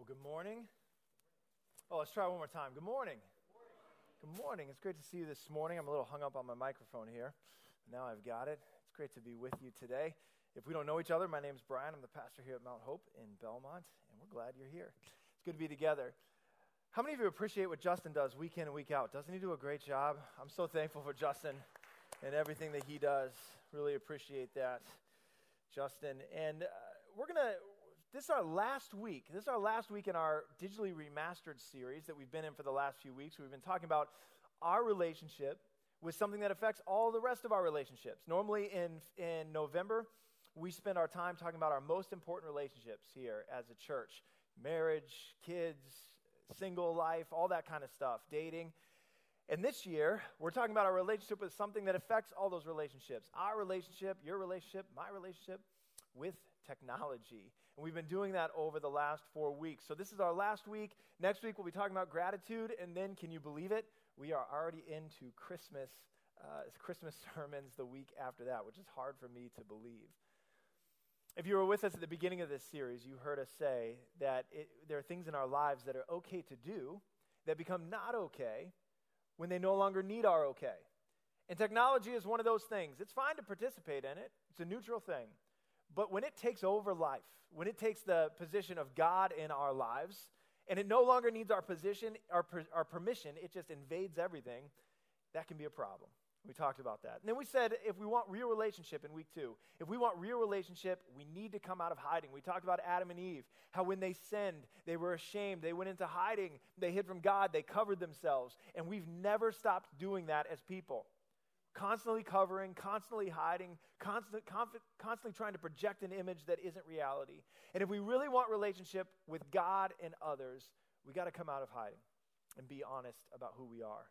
Well, good morning. Oh, let's try one more time. Good morning. Good morning. It's great to see you this morning. I'm a little hung up on my microphone here. Now I've got it. It's great to be with you today. If we don't know each other, my name's Brian. I'm the pastor here at Mount Hope in Belmont, and we're glad you're here. It's good to be together. How many of you appreciate what Justin does week in and week out? Doesn't he do a great job? I'm so thankful for Justin and everything that he does. Really appreciate that, Justin. And uh, we're going to this is our last week. This is our last week in our digitally remastered series that we've been in for the last few weeks. We've been talking about our relationship with something that affects all the rest of our relationships. Normally in, in November, we spend our time talking about our most important relationships here as a church marriage, kids, single life, all that kind of stuff, dating. And this year, we're talking about our relationship with something that affects all those relationships our relationship, your relationship, my relationship with technology. And we've been doing that over the last four weeks. So this is our last week. Next week, we'll be talking about gratitude. And then, can you believe it? We are already into Christmas, uh, Christmas sermons the week after that, which is hard for me to believe. If you were with us at the beginning of this series, you heard us say that it, there are things in our lives that are okay to do that become not okay when they no longer need our okay. And technology is one of those things. It's fine to participate in it, it's a neutral thing. But when it takes over life, when it takes the position of God in our lives, and it no longer needs our position, our, our permission, it just invades everything, that can be a problem. We talked about that. And then we said if we want real relationship in week two, if we want real relationship, we need to come out of hiding. We talked about Adam and Eve, how when they sinned, they were ashamed. They went into hiding. They hid from God. They covered themselves. And we've never stopped doing that as people constantly covering, constantly hiding, conf- constantly trying to project an image that isn't reality. And if we really want relationship with God and others, we got to come out of hiding and be honest about who we are.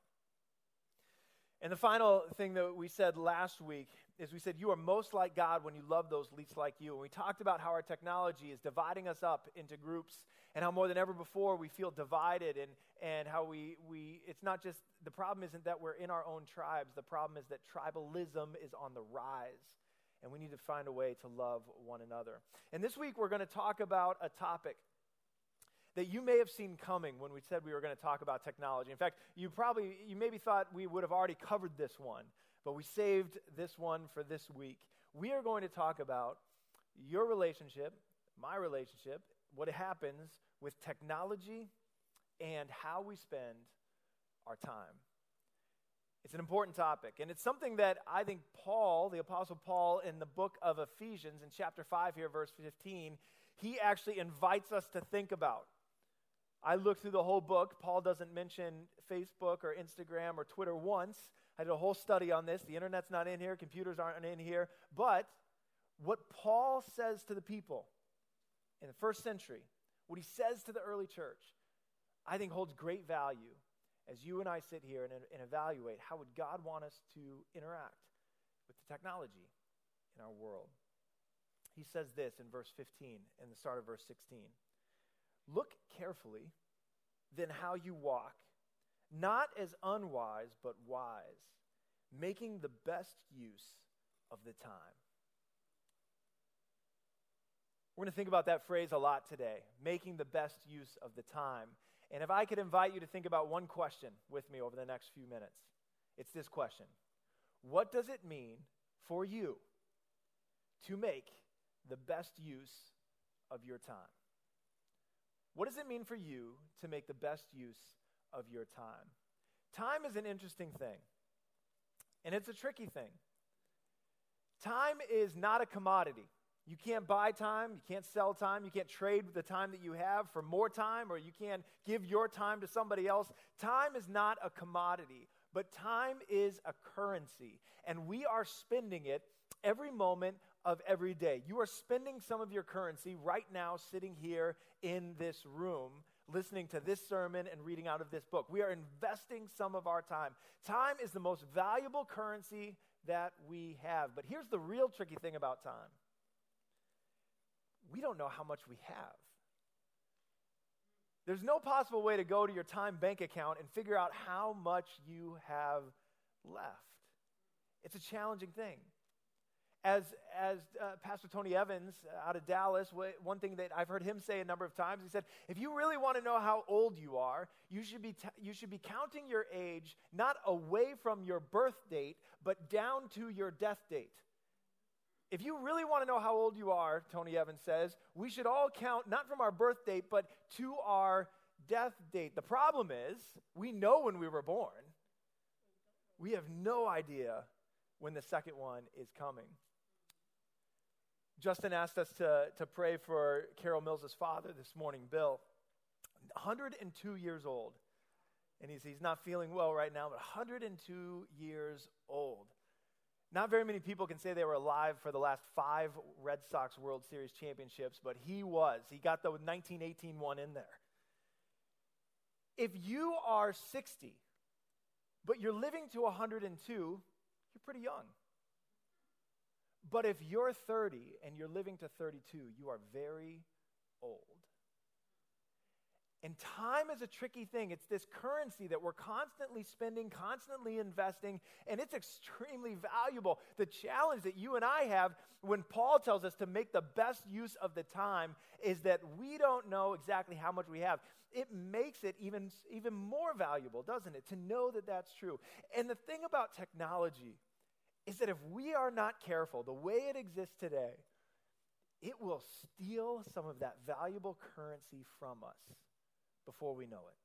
And the final thing that we said last week is we said, You are most like God when you love those least like you. And we talked about how our technology is dividing us up into groups and how more than ever before we feel divided and, and how we, we, it's not just, the problem isn't that we're in our own tribes, the problem is that tribalism is on the rise. And we need to find a way to love one another. And this week we're going to talk about a topic that you may have seen coming when we said we were going to talk about technology. In fact, you probably, you maybe thought we would have already covered this one, but we saved this one for this week. We are going to talk about your relationship, my relationship, what happens with technology, and how we spend our time. It's an important topic, and it's something that I think Paul, the Apostle Paul, in the book of Ephesians, in chapter 5, here, verse 15, he actually invites us to think about. I looked through the whole book. Paul doesn't mention Facebook or Instagram or Twitter once. I did a whole study on this. The internet's not in here, computers aren't in here. But what Paul says to the people in the first century, what he says to the early church, I think holds great value as you and I sit here and, and evaluate how would God want us to interact with the technology in our world. He says this in verse 15 and the start of verse 16. Look carefully then how you walk, not as unwise, but wise, making the best use of the time. We're going to think about that phrase a lot today, making the best use of the time. And if I could invite you to think about one question with me over the next few minutes, it's this question What does it mean for you to make the best use of your time? What does it mean for you to make the best use of your time? Time is an interesting thing, and it's a tricky thing. Time is not a commodity. You can't buy time, you can't sell time, you can't trade the time that you have for more time, or you can't give your time to somebody else. Time is not a commodity, but time is a currency, and we are spending it every moment of every day. You are spending some of your currency right now sitting here in this room listening to this sermon and reading out of this book. We are investing some of our time. Time is the most valuable currency that we have. But here's the real tricky thing about time we don't know how much we have. There's no possible way to go to your time bank account and figure out how much you have left. It's a challenging thing. As, as uh, Pastor Tony Evans out of Dallas, one thing that I've heard him say a number of times, he said, if you really want to know how old you are, you should, be t- you should be counting your age not away from your birth date, but down to your death date. If you really want to know how old you are, Tony Evans says, we should all count not from our birth date, but to our death date. The problem is, we know when we were born. We have no idea when the second one is coming. Justin asked us to, to pray for Carol Mills' father this morning, Bill. 102 years old. And he's, he's not feeling well right now, but 102 years old. Not very many people can say they were alive for the last five Red Sox World Series championships, but he was. He got the 1918 one in there. If you are 60, but you're living to 102, you're pretty young. But if you're 30 and you're living to 32, you are very old. And time is a tricky thing. It's this currency that we're constantly spending, constantly investing, and it's extremely valuable. The challenge that you and I have when Paul tells us to make the best use of the time is that we don't know exactly how much we have. It makes it even, even more valuable, doesn't it, to know that that's true. And the thing about technology is that if we are not careful, the way it exists today, it will steal some of that valuable currency from us before we know it.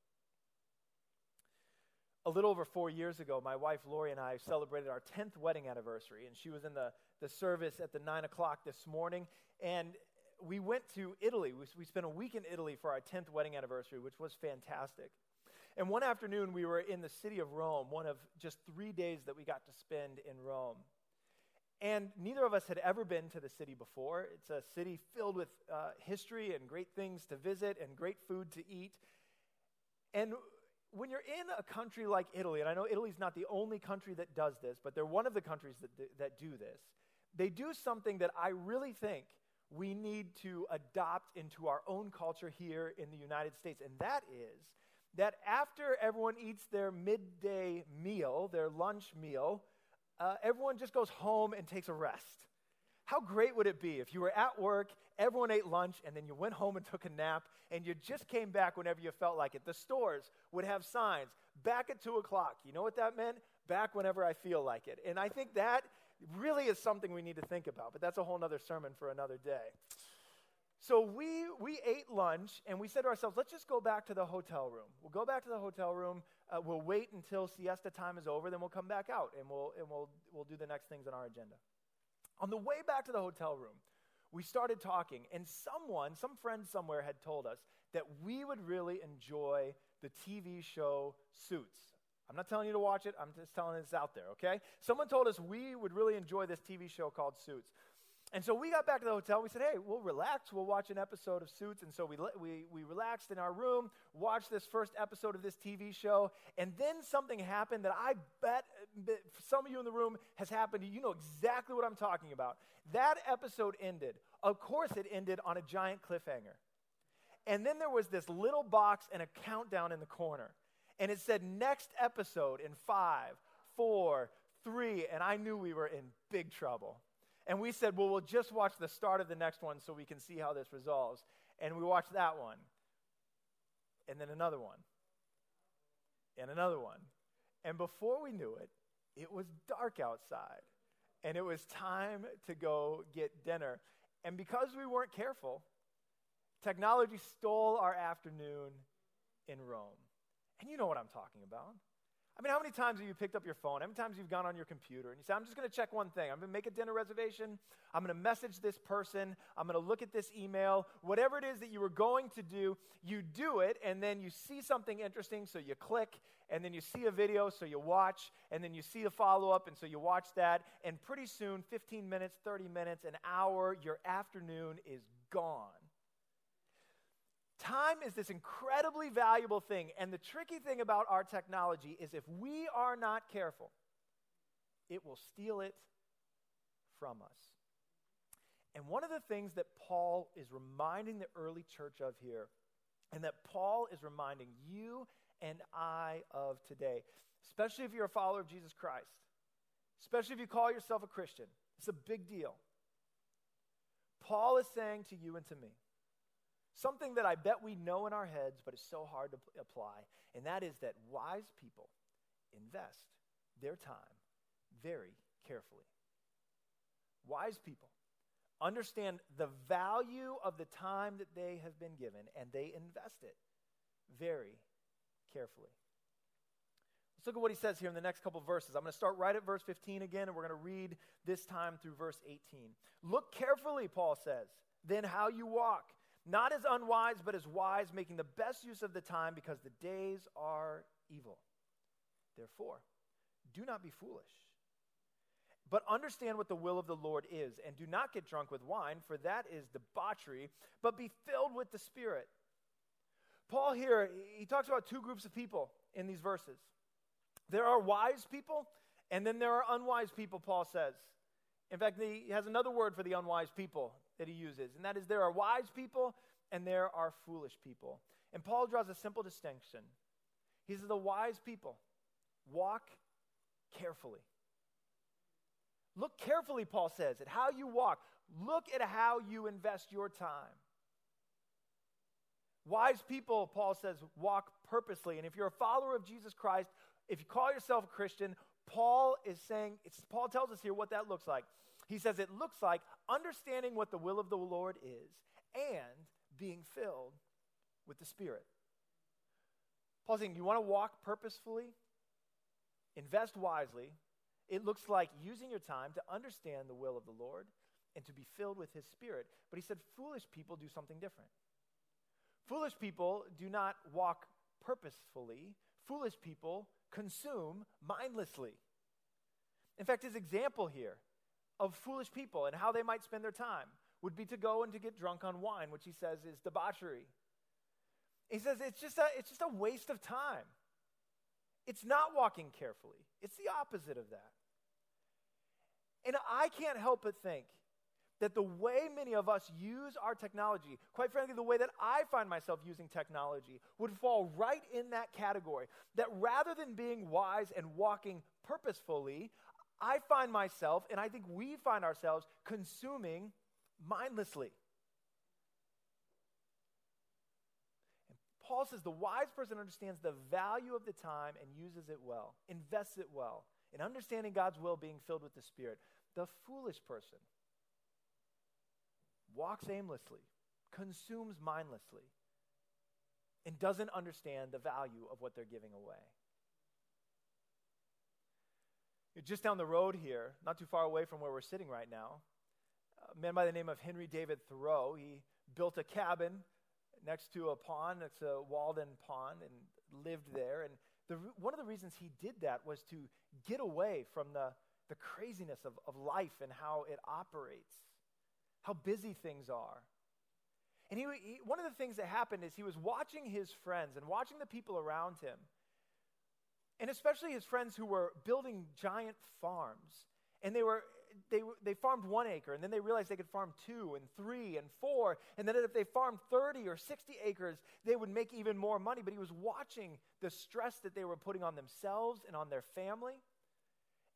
A little over four years ago, my wife Lori and I celebrated our 10th wedding anniversary, and she was in the, the service at the 9 o'clock this morning. And we went to Italy. We, we spent a week in Italy for our 10th wedding anniversary, which was fantastic. And one afternoon, we were in the city of Rome, one of just three days that we got to spend in Rome. And neither of us had ever been to the city before. It's a city filled with uh, history and great things to visit and great food to eat. And when you're in a country like Italy, and I know Italy's not the only country that does this, but they're one of the countries that that do this, they do something that I really think we need to adopt into our own culture here in the United States. And that is that after everyone eats their midday meal, their lunch meal, uh, everyone just goes home and takes a rest. How great would it be if you were at work, everyone ate lunch, and then you went home and took a nap, and you just came back whenever you felt like it? The stores would have signs back at 2 o'clock. You know what that meant? Back whenever I feel like it. And I think that really is something we need to think about, but that's a whole other sermon for another day. So we, we ate lunch and we said to ourselves, let's just go back to the hotel room. We'll go back to the hotel room. Uh, we'll wait until siesta time is over, then we'll come back out and, we'll, and we'll, we'll do the next things on our agenda. On the way back to the hotel room, we started talking, and someone, some friend somewhere had told us that we would really enjoy the TV show Suits. I'm not telling you to watch it, I'm just telling it's out there, okay? Someone told us we would really enjoy this TV show called Suits. And so we got back to the hotel. We said, hey, we'll relax. We'll watch an episode of Suits. And so we, we, we relaxed in our room, watched this first episode of this TV show. And then something happened that I bet some of you in the room has happened to you. You know exactly what I'm talking about. That episode ended. Of course, it ended on a giant cliffhanger. And then there was this little box and a countdown in the corner. And it said, next episode in five, four, three. And I knew we were in big trouble. And we said, well, we'll just watch the start of the next one so we can see how this resolves. And we watched that one. And then another one. And another one. And before we knew it, it was dark outside. And it was time to go get dinner. And because we weren't careful, technology stole our afternoon in Rome. And you know what I'm talking about. I mean, how many times have you picked up your phone? How many times you've gone on your computer and you say, I'm just going to check one thing. I'm going to make a dinner reservation. I'm going to message this person. I'm going to look at this email. Whatever it is that you were going to do, you do it, and then you see something interesting, so you click, and then you see a video, so you watch, and then you see a follow up, and so you watch that. And pretty soon, 15 minutes, 30 minutes, an hour, your afternoon is gone. Time is this incredibly valuable thing. And the tricky thing about our technology is if we are not careful, it will steal it from us. And one of the things that Paul is reminding the early church of here, and that Paul is reminding you and I of today, especially if you're a follower of Jesus Christ, especially if you call yourself a Christian, It's a big deal. Paul is saying to you and to me something that I bet we know in our heads, but it's so hard to apply, and that is that wise people invest their time very carefully. Wise people understand the value of the time that they have been given, and they invest it very carefully. Let's look at what he says here in the next couple verses. I'm going to start right at verse 15 again, and we're going to read this time through verse 18. Look carefully, Paul says, then how you walk, not as unwise, but as wise, making the best use of the time, because the days are evil. Therefore, do not be foolish, but understand what the will of the Lord is, and do not get drunk with wine, for that is debauchery, but be filled with the Spirit. Paul here, he talks about two groups of people in these verses. There are wise people, and then there are unwise people, Paul says. In fact, he has another word for the unwise people that he uses, and that is there are wise people and there are foolish people. And Paul draws a simple distinction. He says the wise people walk carefully. Look carefully, Paul says, at how you walk. Look at how you invest your time. Wise people, Paul says, walk purposely. And if you're a follower of Jesus Christ, if you call yourself a Christian, Paul is saying, Paul tells us here what that looks like. He says it looks like understanding what the will of the Lord is and being filled with the Spirit. Paul's saying, you want to walk purposefully, invest wisely. It looks like using your time to understand the will of the Lord and to be filled with His Spirit. But he said, foolish people do something different. Foolish people do not walk purposefully, foolish people consume mindlessly. In fact, his example here of foolish people and how they might spend their time would be to go and to get drunk on wine, which he says is debauchery. He says it's just a, it's just a waste of time. It's not walking carefully, it's the opposite of that. And I can't help but think that the way many of us use our technology, quite frankly, the way that I find myself using technology, would fall right in that category. That rather than being wise and walking purposefully, I find myself, and I think we find ourselves, consuming mindlessly. And Paul says the wise person understands the value of the time and uses it well, invests it well, in understanding God's will, being filled with the Spirit. The foolish person, walks aimlessly, consumes mindlessly, and doesn't understand the value of what they're giving away. Just down the road here, not too far away from where we're sitting right now, a man by the name of Henry David Thoreau, he built a cabin next to a pond, it's a Walden pond, and lived there. And the, one of the reasons he did that was to get away from the, the craziness of, of life and how it operates how busy things are. And he, he, one of the things that happened is he was watching his friends and watching the people around him, and especially his friends who were building giant farms. And they were they, they farmed one acre, and then they realized they could farm two and three and four. And then if they farmed 30 or 60 acres, they would make even more money. But he was watching the stress that they were putting on themselves and on their family.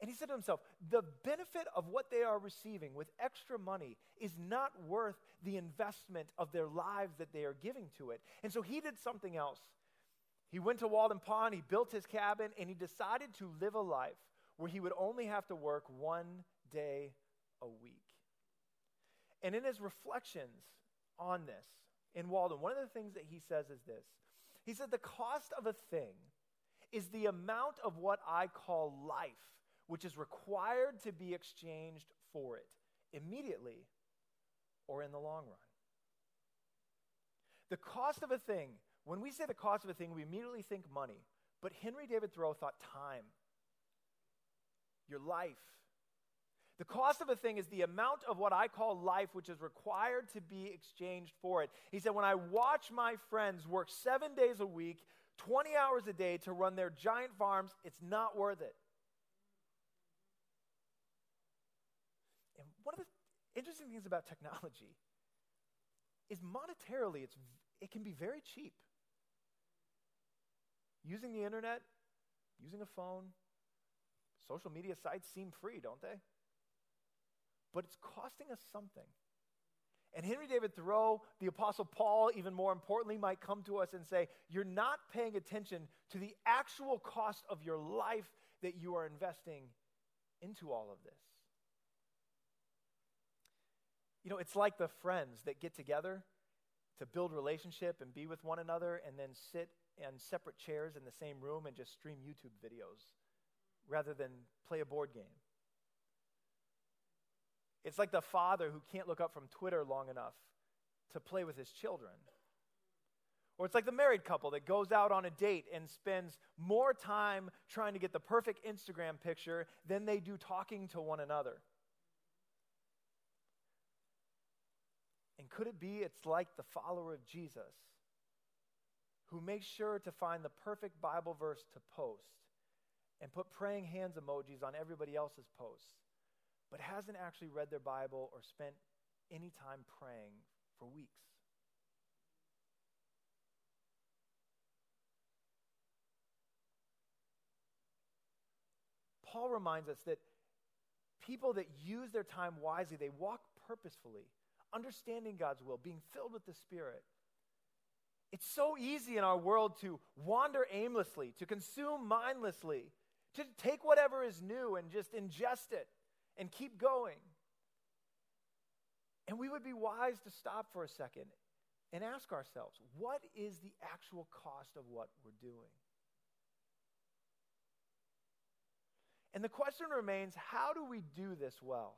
And he said to himself, the benefit of what they are receiving with extra money is not worth the investment of their lives that they are giving to it. And so he did something else. He went to Walden Pond, he built his cabin, and he decided to live a life where he would only have to work one day a week. And in his reflections on this in Walden, one of the things that he says is this He said, The cost of a thing is the amount of what I call life which is required to be exchanged for it immediately or in the long run. The cost of a thing, when we say the cost of a thing, we immediately think money. But Henry David Thoreau thought time, your life. The cost of a thing is the amount of what I call life, which is required to be exchanged for it. He said, When I watch my friends work seven days a week, 20 hours a day to run their giant farms, it's not worth it. And one of the interesting things about technology is monetarily it's, it can be very cheap. Using the internet, using a phone, social media sites seem free, don't they? but it's costing us something. And Henry David Thoreau, the Apostle Paul, even more importantly, might come to us and say, You're not paying attention to the actual cost of your life that you are investing into all of this. You know, it's like the friends that get together to build relationship and be with one another and then sit in separate chairs in the same room and just stream YouTube videos rather than play a board game. It's like the father who can't look up from Twitter long enough to play with his children. Or it's like the married couple that goes out on a date and spends more time trying to get the perfect Instagram picture than they do talking to one another. And could it be it's like the follower of Jesus who makes sure to find the perfect Bible verse to post and put praying hands emojis on everybody else's posts, but hasn't actually read their Bible or spent any time praying for weeks? Paul reminds us that people that use their time wisely, they walk purposefully, understanding God's will, being filled with the Spirit. It's so easy in our world to wander aimlessly, to consume mindlessly, to take whatever is new and just ingest it and keep going. And we would be wise to stop for a second and ask ourselves what is the actual cost of what we're doing? And the question remains how do we do this well?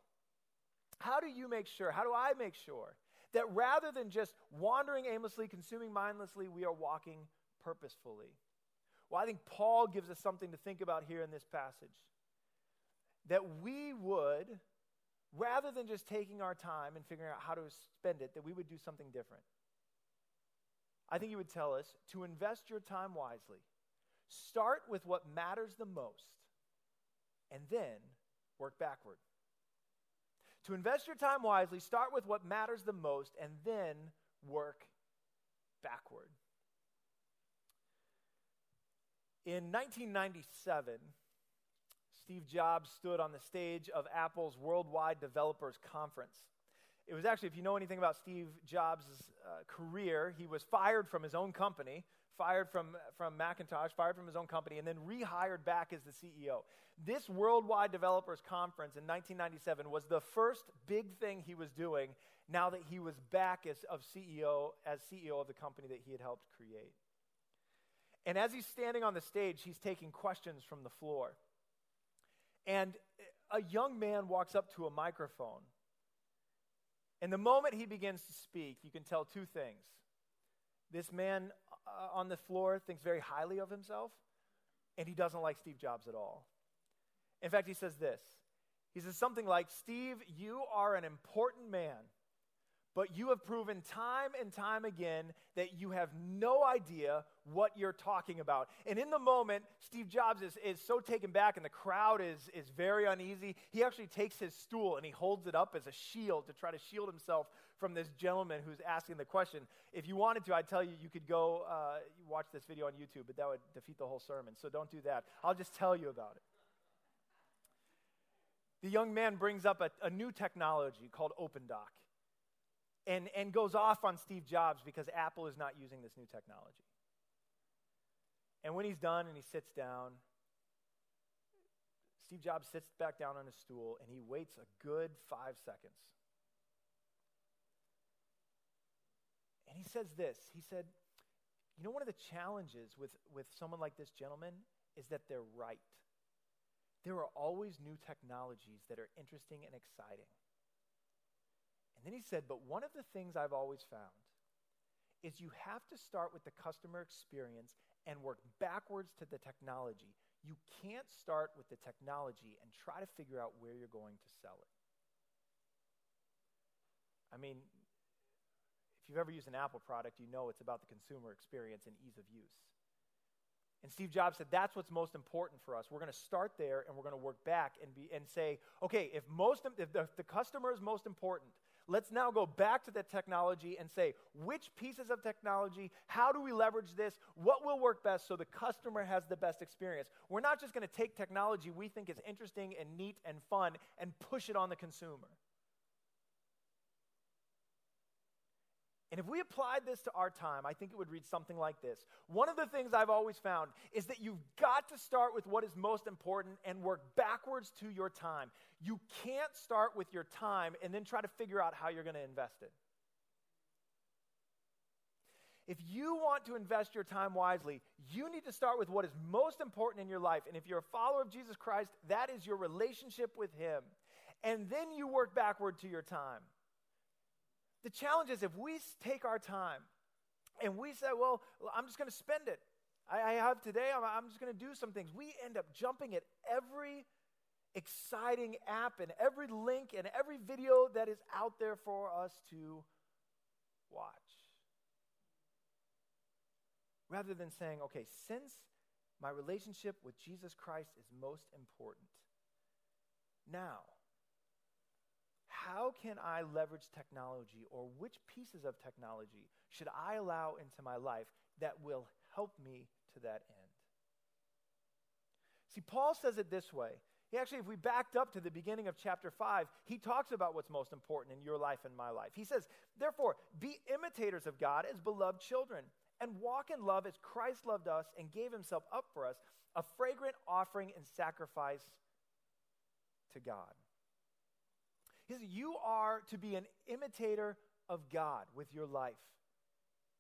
How do you make sure, how do I make sure that rather than just wandering aimlessly, consuming mindlessly, we are walking purposefully? Well, I think Paul gives us something to think about here in this passage. That we would, rather than just taking our time and figuring out how to spend it, that we would do something different. I think he would tell us to invest your time wisely. Start with what matters the most and then work backward. To invest your time wisely, start with what matters the most and then work backward. In 1997, Steve Jobs stood on the stage of Apple's Worldwide Developers Conference. It was actually, if you know anything about Steve Jobs' uh, career, he was fired from his own company fired from, from Macintosh, fired from his own company, and then rehired back as the CEO. This Worldwide Developers Conference in 1997 was the first big thing he was doing now that he was back as, of CEO, as CEO of the company that he had helped create. And as he's standing on the stage, he's taking questions from the floor. And a young man walks up to a microphone. And the moment he begins to speak, you can tell two things. This man uh, on the floor thinks very highly of himself, and he doesn't like Steve Jobs at all. In fact, he says this He says something like, Steve, you are an important man, but you have proven time and time again that you have no idea what you're talking about. And in the moment, Steve Jobs is, is so taken back, and the crowd is, is very uneasy. He actually takes his stool and he holds it up as a shield to try to shield himself from this gentleman who's asking the question. If you wanted to, I'd tell you you could go uh, watch this video on YouTube, but that would defeat the whole sermon. So don't do that. I'll just tell you about it. The young man brings up a, a new technology called OpenDoc and, and goes off on Steve Jobs because Apple is not using this new technology. And when he's done and he sits down, Steve Jobs sits back down on his stool and he waits a good five seconds. And he says this He said, You know, one of the challenges with, with someone like this gentleman is that they're right. There are always new technologies that are interesting and exciting. And then he said, But one of the things I've always found is you have to start with the customer experience and work backwards to the technology. You can't start with the technology and try to figure out where you're going to sell it. I mean, you've ever used an Apple product, you know it's about the consumer experience and ease of use. And Steve Jobs said that's what's most important for us. We're going to start there and we're going to work back and, be, and say, okay, if, most, if the, the customer is most important, let's now go back to the technology and say, which pieces of technology, how do we leverage this, what will work best so the customer has the best experience? We're not just going to take technology we think is interesting and neat and fun and push it on the consumer. And if we applied this to our time, I think it would read something like this. One of the things I've always found is that you've got to start with what is most important and work backwards to your time. You can't start with your time and then try to figure out how you're going to invest it. If you want to invest your time wisely, you need to start with what is most important in your life. And if you're a follower of Jesus Christ, that is your relationship with Him. And then you work backward to your time. The challenge is if we take our time and we say, well, I'm just going to spend it. I, I have today, I'm, I'm just going to do some things. We end up jumping at every exciting app and every link and every video that is out there for us to watch. Rather than saying, okay, since my relationship with Jesus Christ is most important, now how can I leverage technology or which pieces of technology should I allow into my life that will help me to that end? See, Paul says it this way. He actually, if we backed up to the beginning of chapter 5, he talks about what's most important in your life and my life. He says, Therefore, be imitators of God as beloved children, and walk in love as Christ loved us and gave himself up for us, a fragrant offering and sacrifice to God. You are to be an imitator of God with your life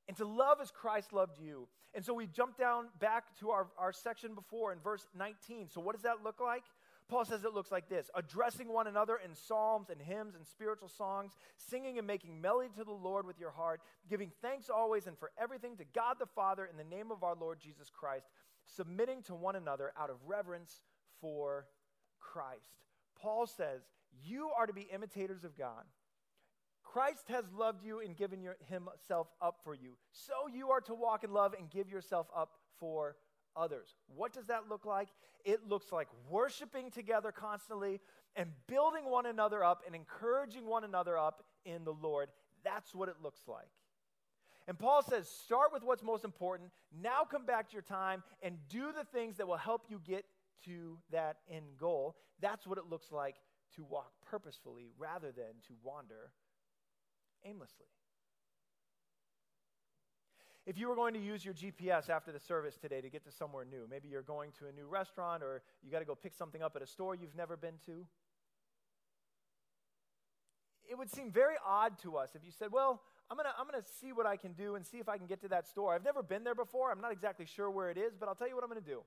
and to love as Christ loved you. And so we jump down back to our, our section before in verse 19. So, what does that look like? Paul says it looks like this addressing one another in psalms and hymns and spiritual songs, singing and making melody to the Lord with your heart, giving thanks always and for everything to God the Father in the name of our Lord Jesus Christ, submitting to one another out of reverence for Christ. Paul says, You are to be imitators of God. Christ has loved you and given your, himself up for you. So you are to walk in love and give yourself up for others. What does that look like? It looks like worshiping together constantly and building one another up and encouraging one another up in the Lord. That's what it looks like. And Paul says, start with what's most important. Now come back to your time and do the things that will help you get to that end goal. That's what it looks like to walk purposefully rather than to wander aimlessly. If you were going to use your GPS after the service today to get to somewhere new, maybe you're going to a new restaurant or you got to go pick something up at a store you've never been to, it would seem very odd to us if you said, Well, I'm going to I'm to see what I can do and see if I can get to that store. I've never been there before. I'm not exactly sure where it is, but I'll tell you what I'm going to do.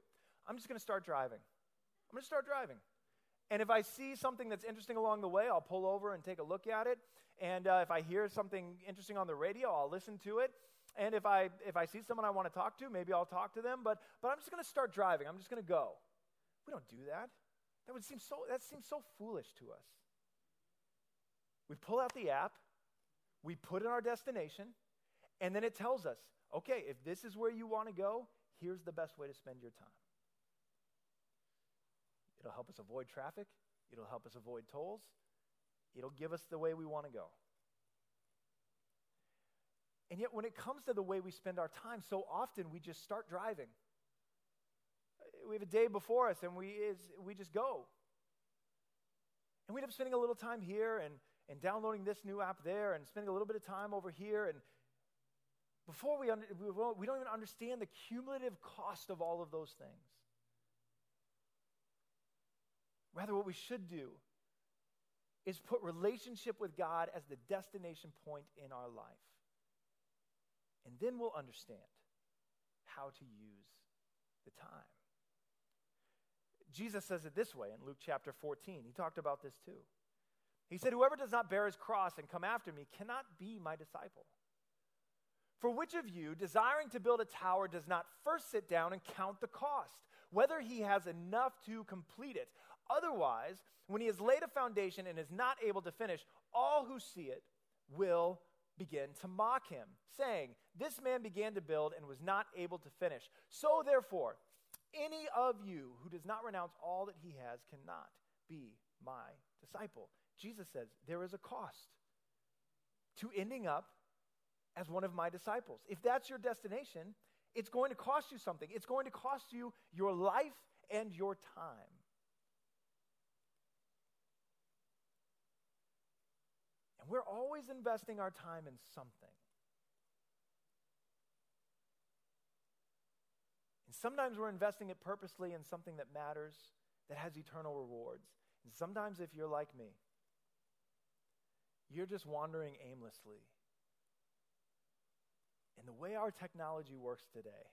I'm just going to start driving. I'm going to start driving. And if I see something that's interesting along the way, I'll pull over and take a look at it. And uh, if I hear something interesting on the radio, I'll listen to it. And if I if I see someone I want to talk to, maybe I'll talk to them. But but I'm just going to start driving. I'm just going to go. We don't do that. That would seem so that seems so foolish to us. We pull out the app, we put in our destination, and then it tells us, okay, if this is where you want to go, here's the best way to spend your time. It'll help us avoid traffic. It'll help us avoid tolls. It'll give us the way we want to go. And yet, when it comes to the way we spend our time, so often we just start driving. Uh, we have a day before us and we, is, we just go. And we end up spending a little time here and, and downloading this new app there and spending a little bit of time over here. And before we, under, we don't even understand the cumulative cost of all of those things. Rather, what we should do is put relationship with God as the destination point in our life. And then we'll understand how to use the time. Jesus says it this way in Luke chapter 14. He talked about this too. He said, Whoever does not bear his cross and come after me cannot be my disciple. For which of you, desiring to build a tower, does not first sit down and count the cost, whether he has enough to complete it? Otherwise, when he has laid a foundation and is not able to finish, all who see it will begin to mock him, saying, This man began to build and was not able to finish. So therefore, any of you who does not renounce all that he has cannot be my disciple. Jesus says, There is a cost to ending up as one of my disciples. If that's your destination, it's going to cost you something. It's going to cost you your life and your time. And we're always investing our time in something. And sometimes we're investing it purposely in something that matters, that has eternal rewards. And sometimes, if you're like me, you're just wandering aimlessly. And the way our technology works today,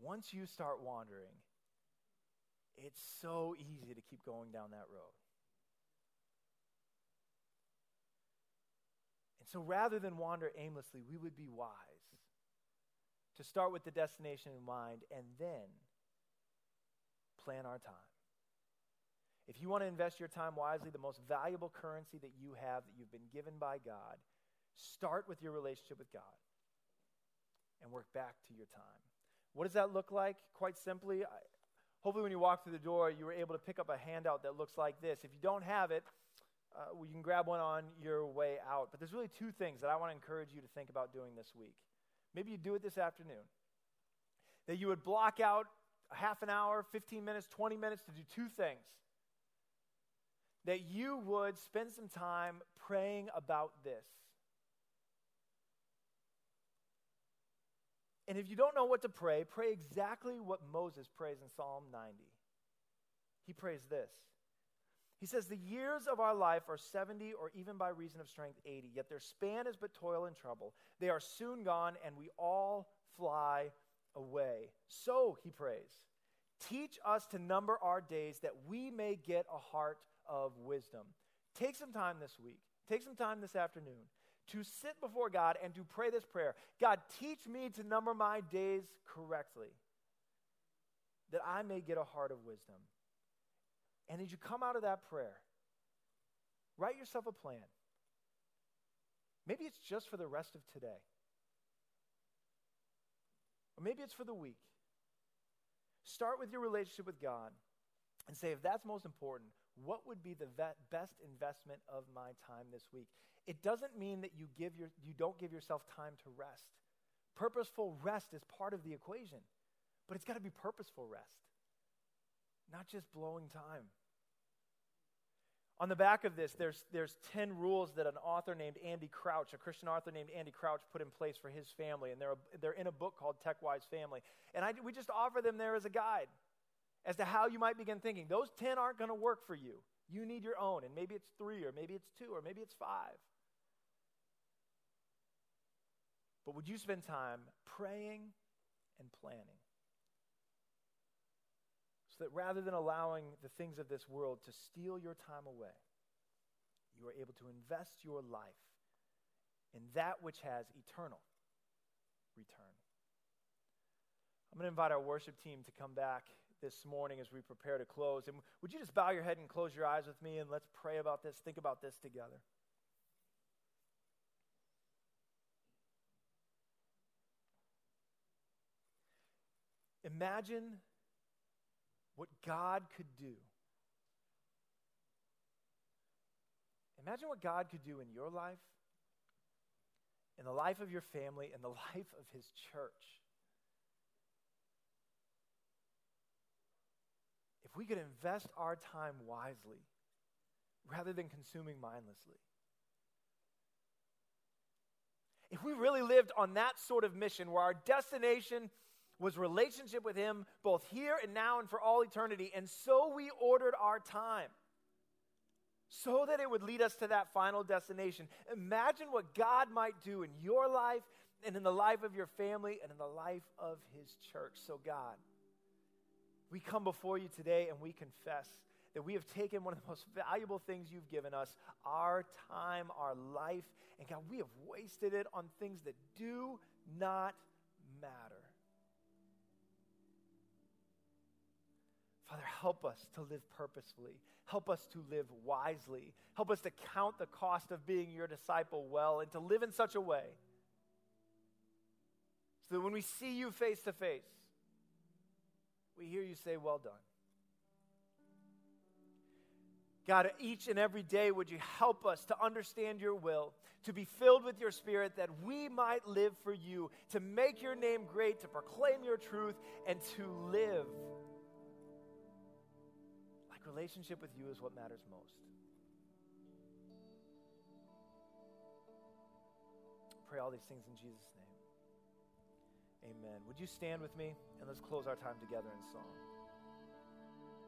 once you start wandering, it's so easy to keep going down that road. So rather than wander aimlessly, we would be wise to start with the destination in mind and then plan our time. If you want to invest your time wisely, the most valuable currency that you have that you've been given by God, start with your relationship with God and work back to your time. What does that look like? Quite simply, I, hopefully, when you walk through the door, you were able to pick up a handout that looks like this. If you don't have it, uh, well, you can grab one on your way out. But there's really two things that I want to encourage you to think about doing this week. Maybe you do it this afternoon. That you would block out a half an hour, 15 minutes, 20 minutes to do two things. That you would spend some time praying about this. And if you don't know what to pray, pray exactly what Moses prays in Psalm 90. He prays this he says, The years of our life are 70, or even by reason of strength, 80, yet their span is but toil and trouble. They are soon gone, and we all fly away. So, he prays, teach us to number our days that we may get a heart of wisdom. Take some time this week, take some time this afternoon to sit before God and to pray this prayer God, teach me to number my days correctly, that I may get a heart of wisdom. And as you come out of that prayer, write yourself a plan. Maybe it's just for the rest of today. Or maybe it's for the week. Start with your relationship with God and say, if that's most important, what would be the best investment of my time this week? It doesn't mean that you, give your, you don't give yourself time to rest. Purposeful rest is part of the equation, but it's got to be purposeful rest not just blowing time. On the back of this, there's, there's 10 rules that an author named Andy Crouch, a Christian author named Andy Crouch, put in place for his family. And they're, they're in a book called TechWise Family. And I, we just offer them there as a guide as to how you might begin thinking. Those 10 aren't going to work for you. You need your own. And maybe it's three, or maybe it's two, or maybe it's five. But would you spend time praying and planning? That rather than allowing the things of this world to steal your time away, you are able to invest your life in that which has eternal return. I'm going to invite our worship team to come back this morning as we prepare to close. And would you just bow your head and close your eyes with me and let's pray about this, think about this together. Imagine what God could do. Imagine what God could do in your life, in the life of your family, in the life of His church. If we could invest our time wisely rather than consuming mindlessly. If we really lived on that sort of mission where our destination was relationship with Him both here and now and for all eternity. And so we ordered our time so that it would lead us to that final destination. Imagine what God might do in your life and in the life of your family and in the life of His church. So, God, we come before you today and we confess that we have taken one of the most valuable things you've given us our time, our life, and God, we have wasted it on things that do not matter. Father, help us to live purposefully. Help us to live wisely. Help us to count the cost of being your disciple well and to live in such a way so that when we see you face to face, we hear you say, Well done. God, each and every day, would you help us to understand your will, to be filled with your spirit, that we might live for you, to make your name great, to proclaim your truth, and to live relationship with you is what matters most. Pray all these things in Jesus' name. Amen. Would you stand with me and let's close our time together in song?